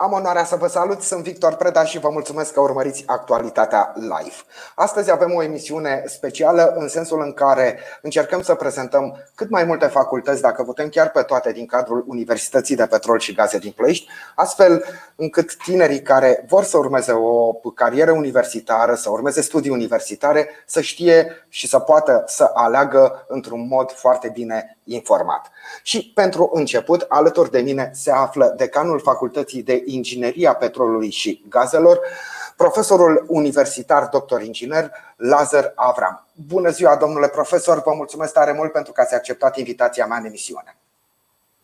Am onoarea să vă salut, sunt Victor Preda și vă mulțumesc că urmăriți actualitatea live. Astăzi avem o emisiune specială în sensul în care încercăm să prezentăm cât mai multe facultăți, dacă putem chiar pe toate din cadrul Universității de Petrol și Gaze din Ploiești, astfel încât tinerii care vor să urmeze o carieră universitară, să urmeze studii universitare, să știe și să poată să aleagă într-un mod foarte bine informat. Și pentru început, alături de mine se află decanul Facultății de Ingineria Petrolului și Gazelor, profesorul universitar doctor inginer Lazar Avram. Bună ziua, domnule profesor, vă mulțumesc tare mult pentru că ați acceptat invitația mea în emisiune.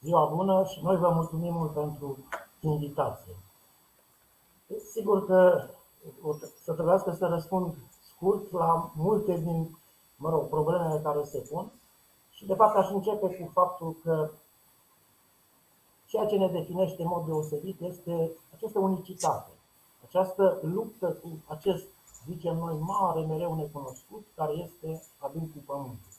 Ziua bună și noi vă mulțumim mult pentru invitație. Sigur că să trebuiască să răspund scurt la multe din mă rog, problemele care se pun și de fapt aș începe cu faptul că ceea ce ne definește în mod deosebit este această unicitate, această luptă cu acest, zicem noi, mare, mereu necunoscut, care este adâncul pământului.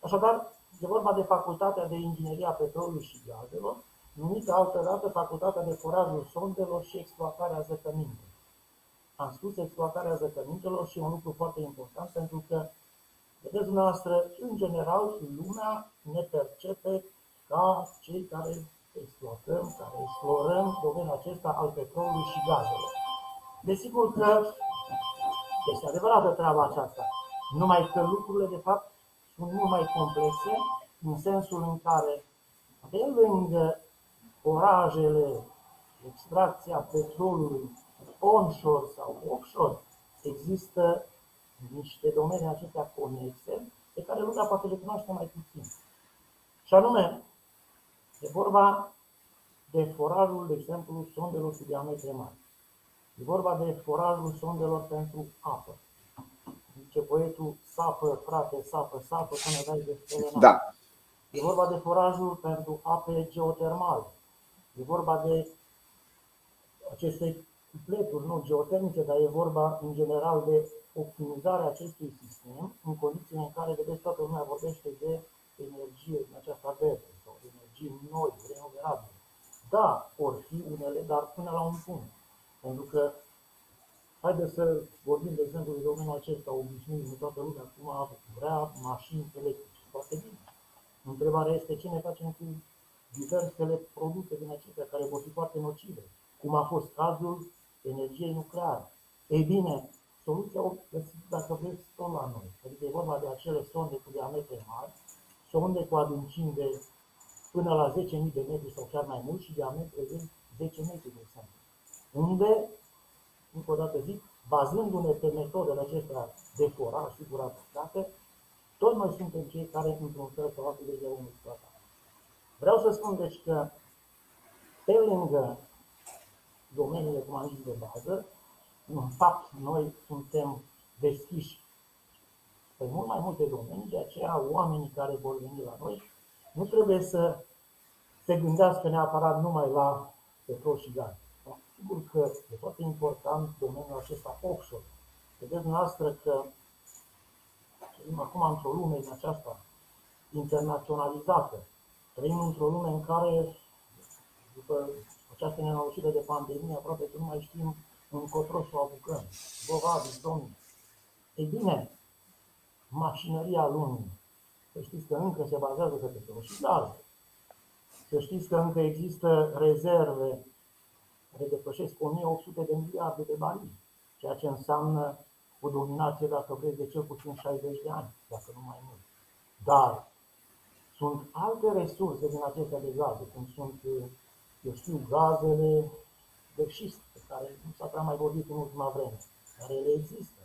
Așadar, e vorba de Facultatea de Ingineria Petrolului și Gazelor, numită altădată Facultatea de Forajul Sondelor și Exploatarea Zăcămintelor. Am spus exploatarea zăcămintelor și un lucru foarte important pentru că Vedeți dumneavoastră, în general, lumea ne percepe ca cei care exploatăm, care explorăm domeniul acesta al petrolului și gazelor. Desigur că este adevărată treaba aceasta, numai că lucrurile, de fapt, sunt mult mai complexe, în sensul în care, pe lângă orajele, extracția petrolului onshore sau offshore, există niște domenii acestea conexe, pe care lumea poate le cunoaște mai puțin. Și anume, e vorba de forajul, de exemplu, sondelor cu diametre mari. E vorba de forajul sondelor pentru apă. Zice poetul, sapă, frate, sapă, sapă, până dai de stele Da. E vorba de forajul pentru ape geotermale. E vorba de aceste cupleturi, nu geotermice, dar e vorba în general de optimizarea acestui sistem în condițiile în care, vedeți, toată lumea vorbește de energie din aceasta verde sau de energie noi, regenerabile. Da, vor fi unele, dar până la un punct. Pentru că, haideți să vorbim, de exemplu, de domeniul acesta obișnuit, în toată lumea acum vrea mașini electrice. Foarte bine. Întrebarea este ce ne facem cu diversele produse din acestea care vor fi foarte nocive, cum a fost cazul energiei nucleare. Ei bine, soluția o găsiți, dacă vreți, tot la noi. Adică e vorba de acele sonde cu diametre mari, sonde cu adâncimi de până la 10.000 de metri sau chiar mai mult și diametre de 10 metri, de exemplu. Unde, încă o dată zic, bazându-ne pe metodele acestea de foraj, sigur aplicate, toți noi suntem cei care, într-un fel sau altul, de un exploatat. Vreau să spun, deci, că pe lângă domeniile, cum am zis, de bază, în fapt, noi suntem deschiși pe mult mai multe domenii, de aceea oamenii care vor veni la noi nu trebuie să se gândească neapărat numai la petrol și gaz. Da? Sigur că e foarte important domeniul acesta offshore. Vedeți dumneavoastră că trăim acum într-o lume din aceasta internaționalizată. Trăim într-o lume în care, după această nenorocire de pandemie, aproape că nu mai știm încotro să o apucăm. Probabil, domnule. Ei bine, mașinăria lumii, să știți că încă se bazează pe petrol și gaz. Să știți că încă există rezerve care depășesc 1800 de miliarde de barili, ceea ce înseamnă o dominație, dacă vreți, de cel puțin 60 de ani, dacă nu mai mult. Dar sunt alte resurse din acestea de gaze, cum sunt, eu știu, gazele de șist, pe care nu s-a prea mai vorbit în ultima vreme, care ele există.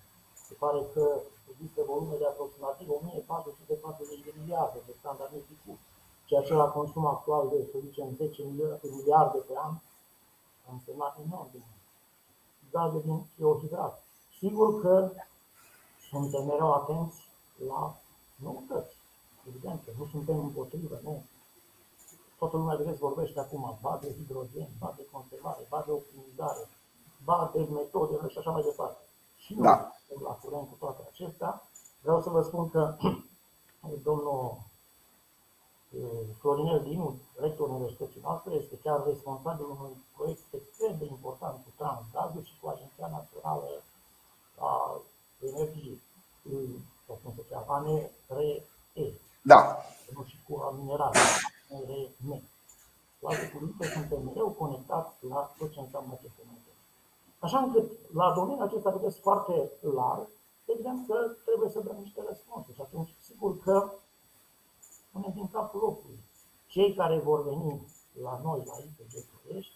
Se pare că există volume de aproximativ 1440 de miliarde de standard metric ceea ce la consum actual de, să zicem, 10 miliarde pe an, a însemnat enorm de mult. Gaze din geohidrat. Sigur că suntem mereu atenți la noutăți. Evident că nu suntem împotrivă, nu Toată lumea, vedeți, vorbește acum, ba de hidrogen, ba de conservare, ba de optimizare, ba de metode și așa mai departe. Și nu Da. sunt la curent cu toate acestea. Vreau să vă spun că domnul eh, Florinel Dinu, rectorul universității noastre, este chiar responsabil unui proiect extrem extrem de important cu Transgazul și cu Agenția Națională a Energiei, sau cum se cheamă, ANRE, da. nu și cu minerale, ANRE. Cu alte cuvinte, suntem mereu conectați la tot ce înseamnă aceste metode. Așa încât, la domeniul acesta, vedeți, foarte larg, evident că trebuie să dăm niște răspunsuri. Și atunci, sigur că punem din capul locului. Cei care vor veni la noi, la IPG Ploiești,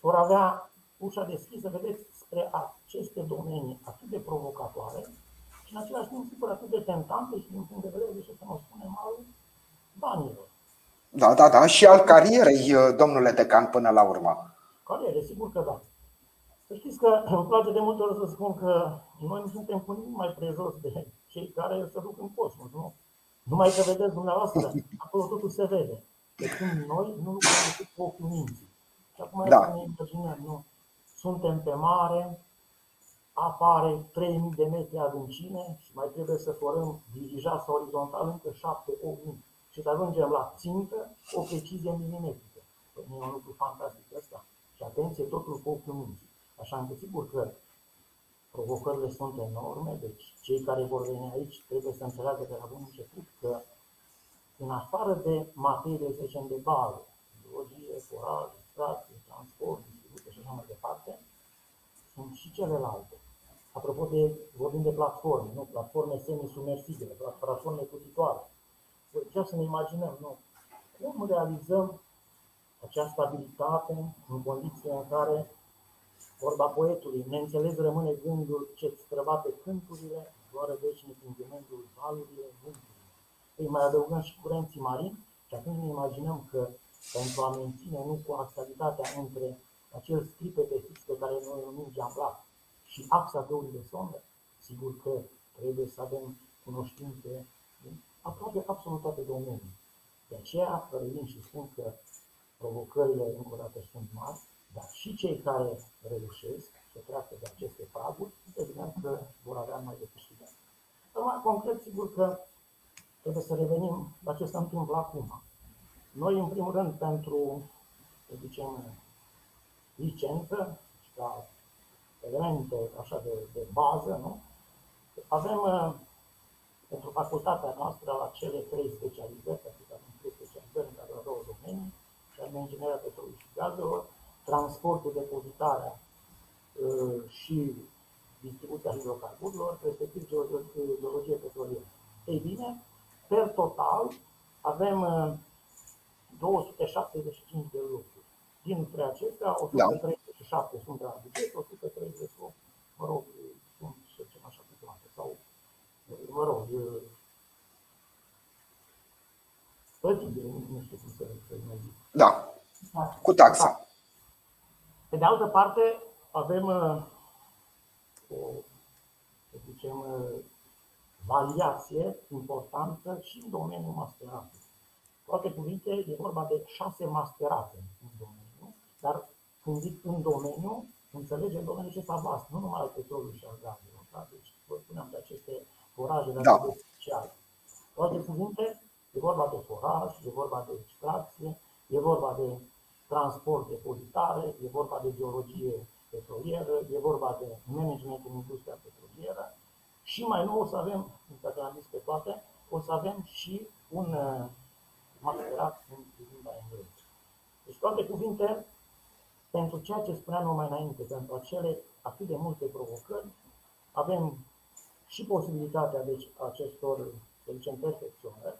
vor avea ușa deschisă, vedeți, spre aceste domenii atât de provocatoare și în același timp, sigur, atât de tentante și din punct de vedere, de ce să nu spunem, al banilor. Da, da, da, și al carierei, domnule Decan, până la urmă. Cariere, sigur că da. Să știți că îmi place de multe ori să spun că noi nu suntem cu nimic mai prejos de cei care se duc în cosmos, nu? Numai că vedeți dumneavoastră, acolo totul se vede. De când noi nu lucrăm decât cu ochiul minții. Și acum da. să ne imaginăm, nu? Suntem pe mare, apare 3000 de metri adâncime și mai trebuie să forăm dirijați orizontal încă 7-8 și să ajungem la țintă o precizie milimetrică. Păi e un lucru fantastic ăsta. Și atenție, totul cu ochiul minții. Așa încât sigur că provocările sunt enorme, deci cei care vor veni aici trebuie să înțeleagă de la bun început că în afară de materie, să zicem, de bază, biologie, foraj, extracție, transport, distribuție și așa mai departe, sunt și celelalte. Apropo de, vorbim de platforme, nu? Platforme semi-submersibile, platforme cutitoare. Păi chiar să ne imaginăm, nu? Cum realizăm această stabilitate în condiții în care Vorba poetului, neînțeles rămâne gândul ce-ți străbate cânturile, doar veșnic în gândul valurile vântului. Îi mai adăugăm și curenții marini și atunci ne imaginăm că pentru a menține nu cu actualitatea între acel stripete fix pe care noi îl numim geamblat și axa găurii de sondă, sigur că trebuie să avem cunoștințe din aproape absolut toate domenii. De aceea revin și spun că provocările încă o dată sunt mari, dar și cei care reușesc să treacă de aceste praguri, evident că vor avea mai de câștigat. Acum, concret, sigur că trebuie să revenim la ce se întâmplă acum. Noi, în primul rând, pentru, să zicem, licență și ca elemente așa de, de bază, nu? avem uh, pentru facultatea noastră la cele trei specializări, pentru că avem trei specializări în care două domenii, și anume ingineria petrolului și gazelor, transportul, depozitarea uh, și distribuția hidrocarburilor, respectiv geologie petrolieră. Ei bine, per total avem 275 uh, de locuri. Dintre acestea, 137 da. sunt la buget, 138, mă rog, sunt, să zicem așa, toate, sau, mă rog, uh, plătibile, nu știu cum să, să mai zic. Da, cu taxa. Pe de altă parte, avem uh, o, să zicem, uh, variație importantă și în domeniul masteratului. Cu alte cuvinte, e vorba de șase masterate în domeniu, dar când zic în domeniu, înțelegem domeniul acesta vast, nu numai al petrolului și al gazelor. Da? Deci, vă spuneam de aceste foraje de da. speciale. Cu alte cuvinte, e vorba de foraj, e vorba de extracție, e vorba de transport, depozitare, e vorba de geologie petrolieră, e vorba de management în industria petrolieră și mai nou o să avem, dacă am zis pe toate, o să avem și un uh, masterat în limba engleză. Deci, toate cuvinte, pentru ceea ce spuneam mai înainte, pentru acele atât de multe provocări, avem și posibilitatea deci, acestor, să zicem, perfecționări,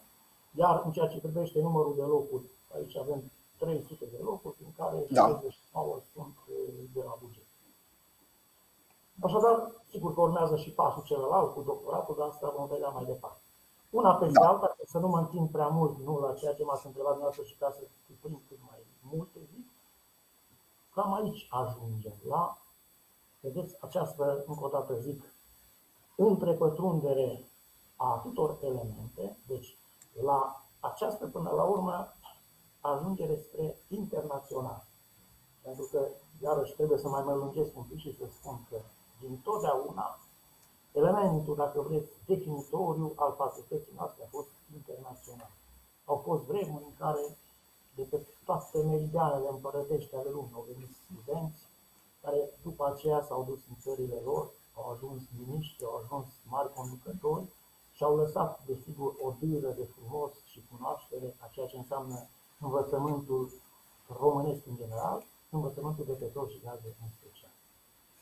iar în ceea ce privește numărul de locuri, aici avem 300 de locuri, din care da. 69 sunt uh, de la buget. Așadar, sigur că urmează și pasul celălalt cu doctoratul, dar asta vom vedea mai departe. Una peste da. alta, să nu mă întind prea mult, nu la ceea ce m-ați întrebat dumneavoastră și ca să cuprind cât mai multe, zic, cam aici ajungem la, vedeți, această, încă o dată zic, întrepătrundere a atâtor elemente, deci la această, până la urmă, ajungere spre internațional. Pentru că, iarăși, trebuie să mai mă lungesc un pic și să spun că, din totdeauna, elementul, dacă vreți, definitoriu al facultății noastre a fost internațional. Au fost vremuri în care, de pe toate meridianele împărătești ale lumii, au venit studenți care după aceea s-au dus în țările lor, au ajuns miniștri, au ajuns mari conducători și au lăsat, desigur, o dâră de frumos și cunoaștere a ceea ce înseamnă învățământul românesc în general, învățământul de petrol și gaze în special.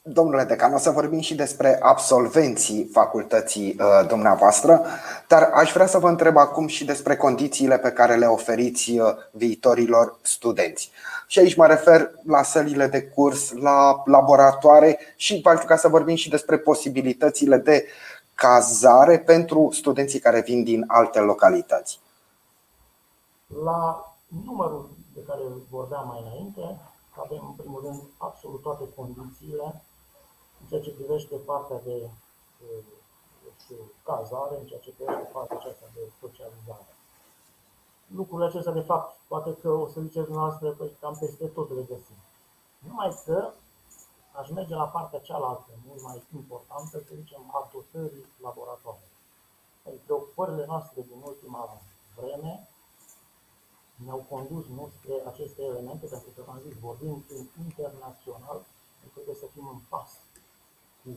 Domnule Decan, o să vorbim și despre absolvenții facultății uh, dumneavoastră, dar aș vrea să vă întreb acum și despre condițiile pe care le oferiți uh, viitorilor studenți. Și aici mă refer la sălile de curs, la laboratoare și ca să vorbim și despre posibilitățile de cazare pentru studenții care vin din alte localități. La numărul de care vorbeam mai înainte, avem în primul rând absolut toate condițiile în ceea ce privește partea de, de știu, cazare, în ceea ce privește partea aceasta de socializare. Lucrurile acestea, de fapt, poate că o să ziceți dumneavoastră, păi cam peste tot le găsim. Numai că aș merge la partea cealaltă, mult mai importantă, să zicem, a dotării laboratoare. Păi, preocupările noastre din ultima vreme ne-au condus nu spre aceste elemente, pentru că v-am zis, vorbim în internațional, trebuie să fim în pas cu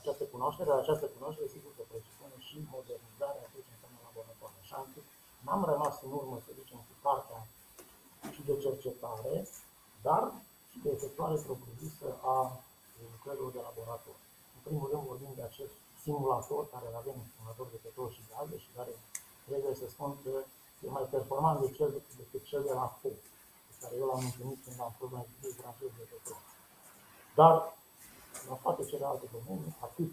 această cunoaștere, această cunoaștere sigur că presupune și modernizarea ceea ce înseamnă laboratoare. Așa încât n-am rămas în urmă, să zicem, cu partea și de cercetare, dar și de efectuare propriu-zisă a lucrărilor de laborator. În primul rând vorbim de acest simulator care îl avem, simulator de petrol și gaze și care trebuie să spun că e mai performant de cel, decât cel de la FOC, pe care eu l-am întâlnit când am fost la Institutul Francez de Petrol. Dar la toate celelalte domenii, atât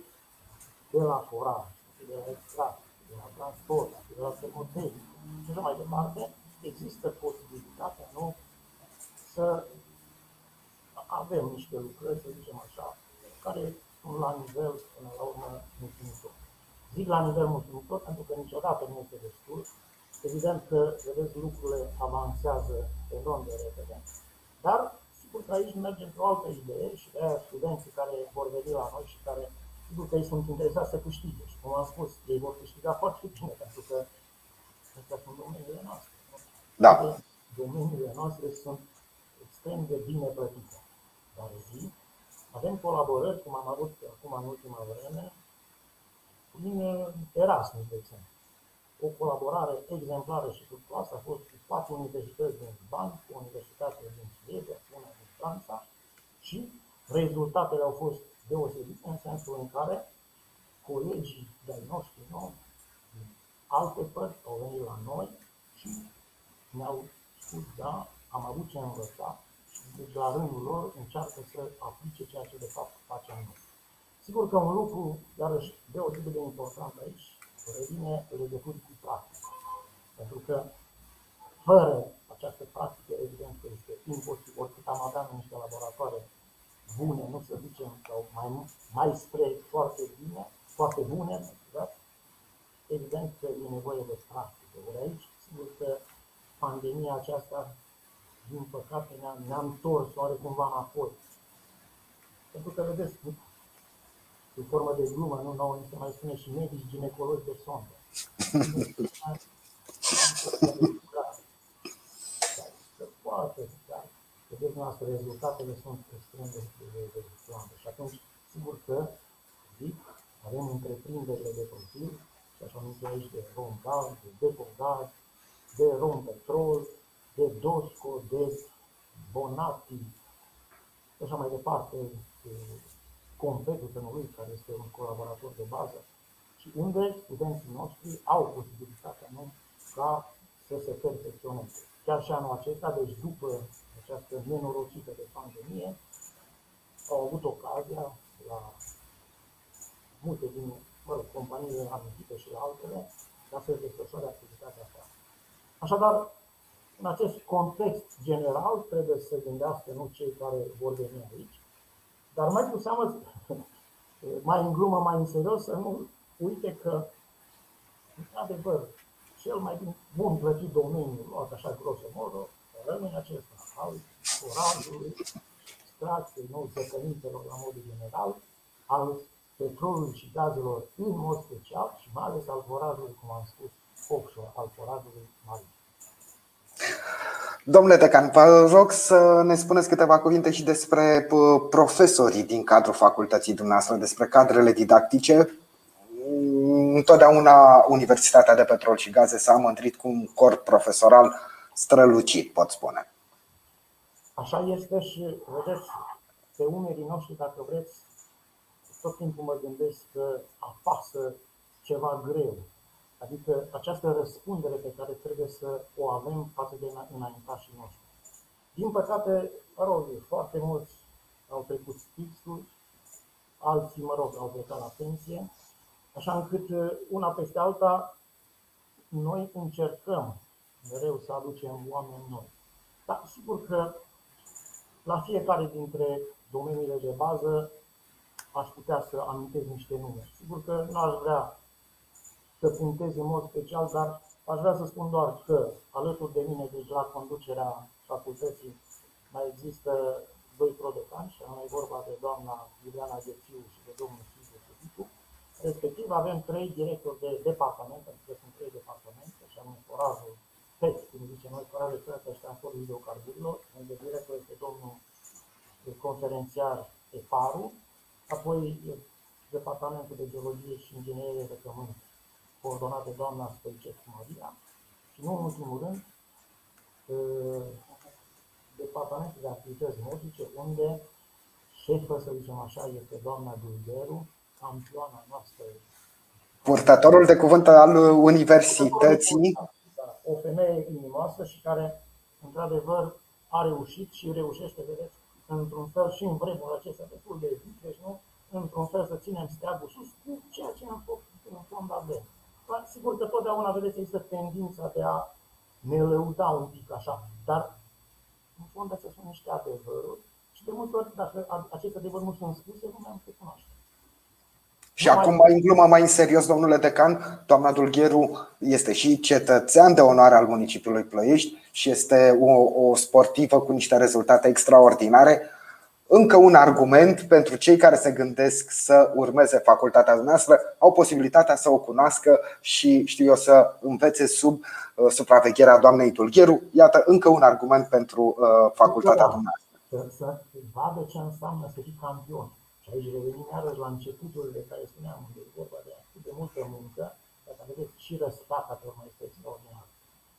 de la foraj, de la extract, de la transport, de la termotehnică și așa mai departe, există posibilitatea nu, să avem niște lucrări, să zicem așa, care sunt la nivel, până la urmă, mulțumitor. Zic la nivel mulțumitor pentru că niciodată nu este destul. Evident că, vedeți, lucrurile avansează enorm de repede, dar Sigur că aici mergem într-o altă idee și de aia studenții care vor veni la noi și care, sigur că ei sunt interesați să câștige și cum am spus, ei vor câștiga foarte bine, pentru că astea sunt domeniile noastre. Da. Domeniile noastre sunt extrem de bine plătite. Dar zi, avem colaborări, cum am avut acum în ultima vreme, prin Erasmus, de exemplu o colaborare exemplară și fructuoasă a fost cu patru universități din Liban, cu o universitate din Suedia, cu una din Franța și rezultatele au fost deosebite în sensul în care colegii de-ai noștri nou, din alte părți au venit la noi și ne-au spus, da, am avut ce învăța și deci la rândul lor încearcă să aplice ceea ce de fapt facem noi. Sigur că un lucru, iarăși, deosebit de important aici, revine legături cu practica. Pentru că fără această practică, evident că este imposibil, oricât am avea niște laboratoare bune, nu să zicem, sau mai, mai spre foarte bine, foarte bune, da? evident că e nevoie de practică. Ori aici, sigur că pandemia aceasta, din păcate, ne-a, ne-a întors oarecumva înapoi. Pentru că, vedeți, sub formă de glumă, nu nouă, se mai spune și medici ginecologi de sondă. Poate, dar vedeți noastră, rezultatele sunt extrem de, de, de Și atunci, sigur că, zic, avem întreprinderile de profil, și așa numit aici de Romgaz, de Depogaz, de Rompetrol, de Dosco, de Bonati, și așa mai departe, de completul tănului, care este un colaborator de bază, și unde studenții noștri au posibilitatea nu, ca să se perfecționeze. Chiar și anul acesta, deci după această nenorocită de pandemie, au avut ocazia la multe din mă rog, companiile amintite și la altele, ca să desfășoare activitatea asta. Așadar, în acest context general, trebuie să gândească nu cei care vor veni aici, dar mai cu seamă, mai în glumă, mai în serios, să nu uite că, într-adevăr, cel mai bun plătit domeniu, luat așa grosomodo, rămâne acesta, al forajului, extracției, nou, zăcămintelor la modul general, al petrolului și gazelor în mod special și mai ales al forajului, cum am spus, offshore, al forajului marin. Domnule Decan, vă rog să ne spuneți câteva cuvinte și despre profesorii din cadrul facultății dumneavoastră, despre cadrele didactice. Întotdeauna Universitatea de Petrol și Gaze s-a mândrit cu un corp profesoral strălucit, pot spune. Așa este și, vedeți, pe umerii noștri, dacă vreți, tot timpul mă gândesc că apasă ceva greu. Adică această răspundere pe care trebuie să o avem față de înaintașii noștri. Din păcate, mă rog, foarte mulți au trecut fixul, alții, mă rog, au plecat la pensie, așa încât uh, una peste alta noi încercăm mereu să aducem oameni noi. Dar sigur că la fiecare dintre domeniile de bază aș putea să amintesc niște nume. Sigur că nu aș vrea să puntez în mod special, dar aș vrea să spun doar că alături de mine, deci la conducerea facultății, mai există doi prodecanți, și anume vorba de doamna Iuliana Ghețiu și de domnul Silviu Cudicu. Respectiv avem trei directori de departament, adică sunt trei departamente, și anume forajul PET, cum zice noi, forajul Creată și Transport Hidrocarburilor, unde director este domnul conferențiar EPARU, apoi Departamentul de Geologie și Inginerie de Pământ coordonat de doamna Stoicescu Maria și nu în ultimul rând Departamentul de Activități Medice, unde șefă, să zicem așa, este doamna Dulgeru, campioana noastră. Purtătorul de cuvânt al universității. O femeie inimoasă și care, într-adevăr, a reușit și reușește, vedeți, într-un fel și în vremul acesta destul de deci nu? Într-un fel să ținem steagul sus cu ceea ce am făcut în fond avem. Sigur că totdeauna, vedeți, există tendința de a ne lăuda un pic așa, dar în fond să sunt niște adevăruri și de multe ori, dacă aceste adevăruri nu sunt spuse, nu mai am se cunoaște. Și nu acum, mai în glumă, mai în serios, domnule decan, doamna Dulgheru este și cetățean de onoare al municipiului Ploiești și este o, o sportivă cu niște rezultate extraordinare încă un argument pentru cei care se gândesc să urmeze facultatea noastră, au posibilitatea să o cunoască și știu eu să învețe sub uh, supravegherea doamnei Tulgheru. Iată încă un argument pentru uh, facultatea noastră. Să vadă ce înseamnă să fii campion. Și aici revenim iarăși la începutul de care spuneam, unde e vorba de atât de multă muncă, dacă vedeți și răsplata pe urmă este extraordinar.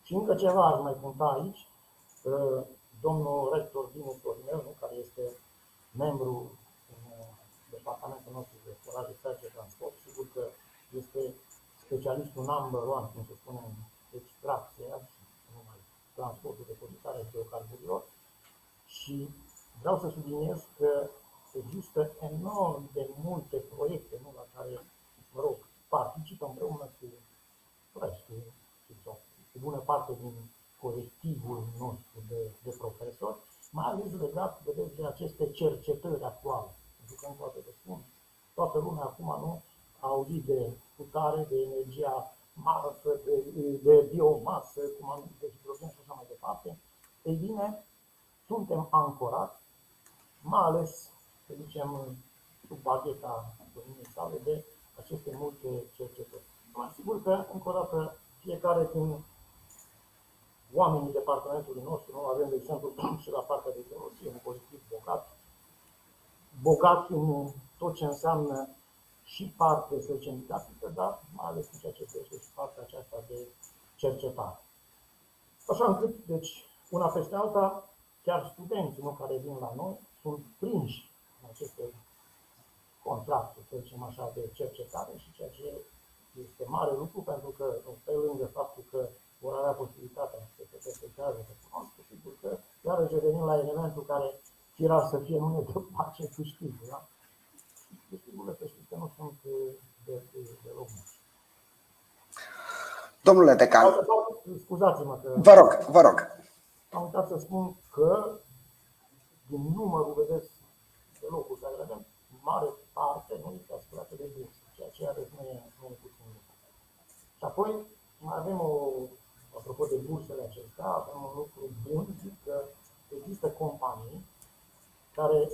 Și încă ceva aș mai punta aici, uh, domnul rector Dinu Florinel, care este membru în uh, departamentul nostru de de de transport, sigur că este specialistul number one, cum se spune, în extracția și numai transportul de depozitare biocarburilor și vreau să subliniez că există enorm de multe proiecte nu, la care, mă rog, participă împreună cu restul, cu bună parte din colectivul nostru de, de profesori, mai ales legat, vedeți, de aceste cercetări actuale. Pentru că, încă o spun, toată lumea acum nu a auzit de putare, de energia masă, de, de biomasă, cum am zis, de hidrogen și așa mai departe. Ei bine, suntem ancorați, mai ales, să zicem, sub bagheta domniei sale de aceste multe cercetări. Mă asigur că, încă o dată, fiecare din oamenii departamentului nostru, nu avem, de exemplu, și la partea de teologie, un colectiv bogat, bogat în tot ce înseamnă și parte, să zicem, didactică, dar mai ales în ceea ce privește și partea aceasta de cercetare. Așa încât, deci, una peste alta, chiar studenții nu, care vin la noi sunt prinși în aceste contracte, să zicem așa, de cercetare și ceea ce este mare lucru, pentru că, pe lângă faptul că vor avea posibilitatea să se respectează să cunoască, sigur că iarăși revenim la elementul care era să fie nu de pace câștigul, da? Câștigurile să știți că nu sunt de, de, de loc Domnule Decan. Scuzați-mă că... Vă rog, vă rog. Am uitat să spun că din numărul, vedeți, de locuri care le avem, mare parte nu este aspirată de bursă, ceea ce iarăși nu e, nu e puțin lucru. Și apoi mai avem o apropo de bursele acestea, avem un lucru bun, zic că există companii care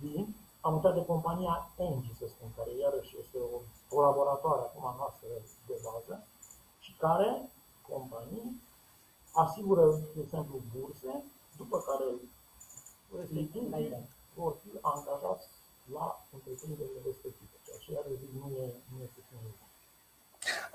vin, am uitat de compania Engie, să spun, care iarăși este o colaboratoare acum noastră de bază și care, companii, asigură, de exemplu, burse, după care respectivii vor fi angajați la întreprinderile respective, ceea ce iarăși nu, e, nu este finit.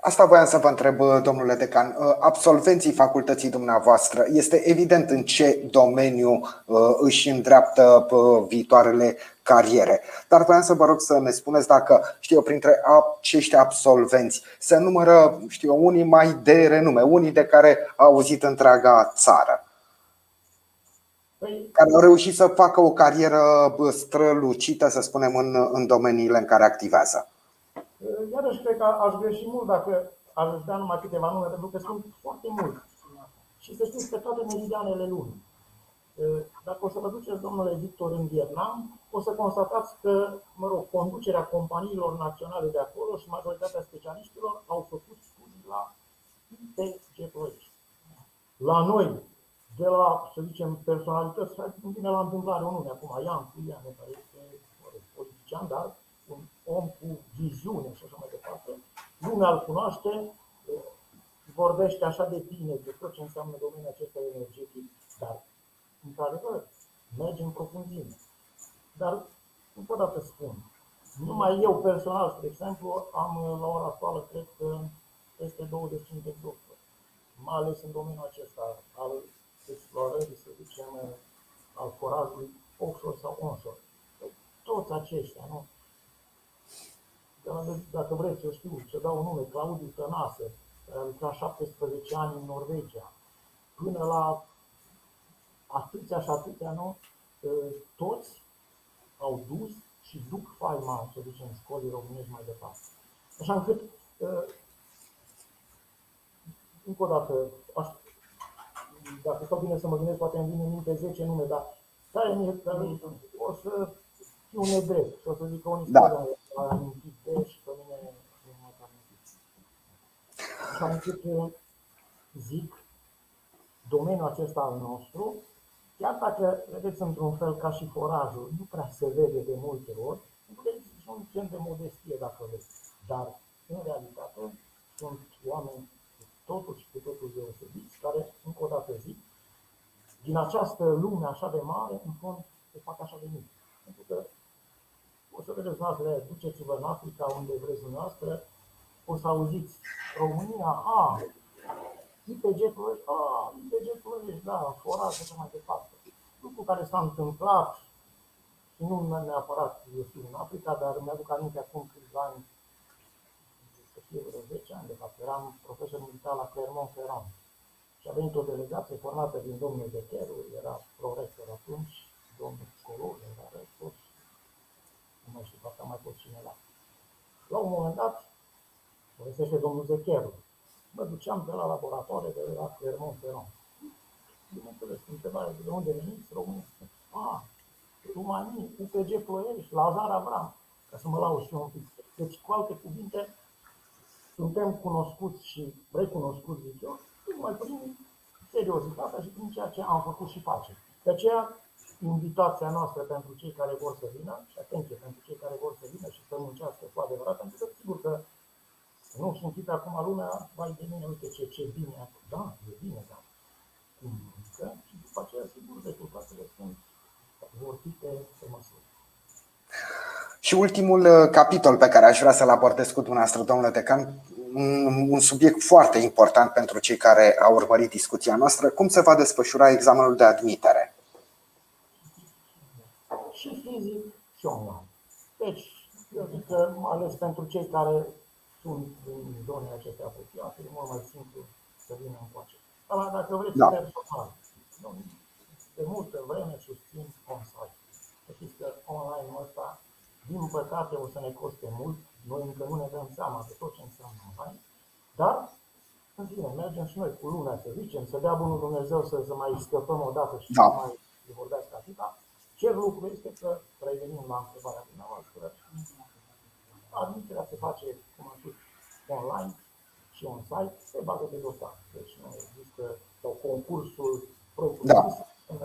Asta voiam să vă întreb, domnule decan. Absolvenții facultății dumneavoastră, este evident în ce domeniu uh, își îndreaptă uh, viitoarele cariere. Dar voiam să vă rog să ne spuneți dacă, știu eu, printre acești absolvenți se numără, știu eu, unii mai de renume, unii de care au auzit întreaga țară. Păi- care au reușit să facă o carieră strălucită, să spunem, în, în domeniile în care activează. Iarăși cred că aș greși mult dacă aș da numai câteva nume, pentru că sunt foarte mulți. Și să știți că toate meridianele lumii. Dacă o să vă duceți, domnule Victor, în Vietnam, o să constatați că, mă rog, conducerea companiilor naționale de acolo și majoritatea specialiștilor au făcut studii la IPG Ploiești. La noi, de la, să zicem, personalități, nu vine la întâmplare un nume acum, Ian Cuian, care este mă rog, politician, dar un om cu viziune și așa mai departe, lumea îl cunoaște, vorbește așa de bine de tot ce înseamnă domeniul acesta energetic, dar, într-adevăr, merge în profunzime. Dar, încă o dată spun, numai eu personal, spre exemplu, am la ora actuală, cred că peste 25 de doctori, mai ales în domeniul acesta al explorării, să zicem, al forajului offshore sau onshore. Toți aceștia, nu? Dacă vreți, eu știu, să dau un nume, Claudiu Tănase, care a lucrat 17 ani în Norvegia, până la atâția și atâția, nu? Toți au dus și duc faima, să zicem, școlii românești mai departe. Așa încât, încă o dată, aș, dacă stau bine să mă gândesc, poate îmi vine în minte 10 nume, dar care mi o să fiu nedrept și o să zic că unii da amintit de și pe mine nu m-a amintit. Așa încât zic, domeniul acesta al nostru, chiar dacă, vedeți, într-un fel ca și forajul, nu prea se vede de multe ori, pentru că există un gen de modestie, dacă vreți. Dar, în realitate, sunt oameni cu totul și cu totul deosebiți, care, încă o dată zic, din această lume așa de mare, în fond, se fac așa de mic. Pentru că o să vedeți noastră, duceți-vă în Africa unde vreți dumneavoastră, o să auziți România, a, IPG Ploiești, a, IPG Ploiești, da, forat și așa mai departe. Lucru care s-a întâmplat și nu neapărat, eu știu, în Africa, dar mi-aduc aminte acum câțiva ani, să fie vreo 10 ani, de fapt, eram profesor militar la Clermont-Ferrand. Și a venit o delegație formată din domnul Becheru, era prorector atunci, domnul Color, era rector, nu mai știu, parcă mai fost cineva. La un moment dat, povestește domnul Zecheru, mă duceam de la laboratoare de la Clermont-Ferrand. Bineînțeles, întrebare de unde veniți, români? A, Rumanii, UPG Ploiești, Lazar Avram, ca să mă laud și eu un pic. Deci, cu alte cuvinte, suntem cunoscuți și recunoscuți, zic eu, numai prin seriozitatea și prin ceea ce am făcut și facem. De aceea, invitația noastră pentru cei care vor să vină și atenție pentru cei care vor să vină și să muncească cu adevărat, pentru că sigur că nu sunt chite acum lumea, vai de mine, uite ce, ce bine a Da, e bine, da. Cum muncă și după aceea, sigur, rezultatele sunt vor fi pe, pe măsură. Și ultimul uh, capitol pe care aș vrea să-l abordez cu dumneavoastră, domnule Decan, un subiect foarte important pentru cei care au urmărit discuția noastră, cum se va desfășura examenul de admitere? Și fizic și online. Deci, eu zic că, mai ales pentru cei care sunt din zonele acestea apropiate, e mult mai simplu să vină în coace. Dar dacă vreți da. personal, de multă vreme susțin on-site. Să știți că online-ul ăsta, din păcate, o să ne coste mult. Noi încă nu ne dăm seama de tot ce înseamnă online. Dar, în fine, mergem și noi cu lumea, să zicem, să dea Bunul Dumnezeu să, să mai scăpăm o dată și da. să mai vorbească atâta. Ce lucru este că, revenim la întrebarea dumneavoastră, admiterea se face, cum am spus, online și on-site pe bază de dosar. Deci nu există, sau concursul propriu da.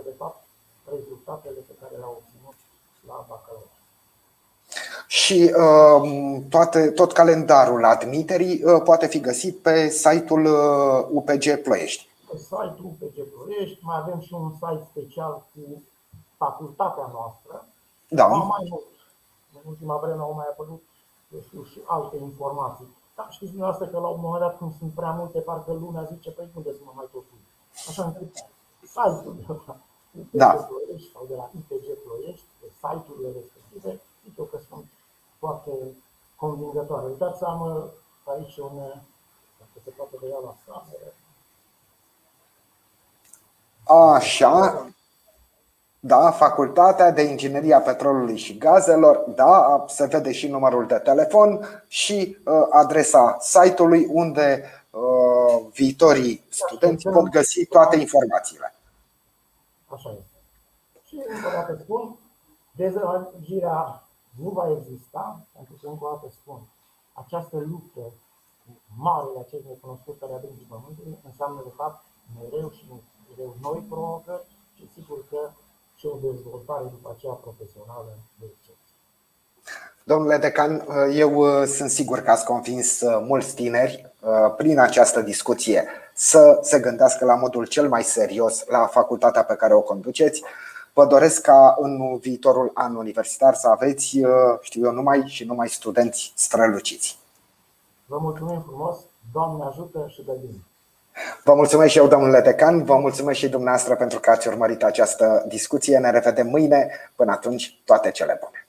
de fapt, rezultatele pe care le-au obținut la bacalaureat. Și uh, toate, tot calendarul admiterii uh, poate fi găsit pe site-ul uh, UPG Ploiești. pe site-ul PG Ploiești, mai avem și un site special cu facultatea noastră. Da. Mai mult, în ultima vreme au mai apărut, eu știu, și alte informații. Dar știți dumneavoastră că la un moment dat când sunt prea multe, parcă lumea zice, păi unde să mă mai tot uit? Așa încât site-ul de la IPG Da. Ploiești sau de la IPG Ploiești, pe site-urile respective, zic eu că sunt foarte convingătoare. Uitați, am uh, aici un, uh, dacă se poate vedea la cameră, Așa. Da, Facultatea de Inginerie a Petrolului și Gazelor, da, se vede și numărul de telefon și uh, adresa site-ului unde uh, viitorii studenți pot găsi toate informațiile. Așa este. Și încă o dată spun, dezamăgirea nu va exista, pentru că încă o dată spun, această luptă cu marele acest necunoscut care adâncii pământului înseamnă de fapt mereu și mereu noi provocări și sigur că și o dezvoltare după aceea profesională de excepție. Domnule decan, eu uh, sunt sigur că ați convins uh, mulți tineri uh, prin această discuție să se gândească la modul cel mai serios la facultatea pe care o conduceți. Vă doresc ca în viitorul an universitar să aveți, știu eu, numai și numai studenți străluciți. Vă mulțumim frumos, Doamne ajută și de bine! Vă mulțumesc și eu, domnule decan, vă mulțumesc și dumneavoastră pentru că ați urmărit această discuție. Ne revedem mâine. Până atunci, toate cele bune!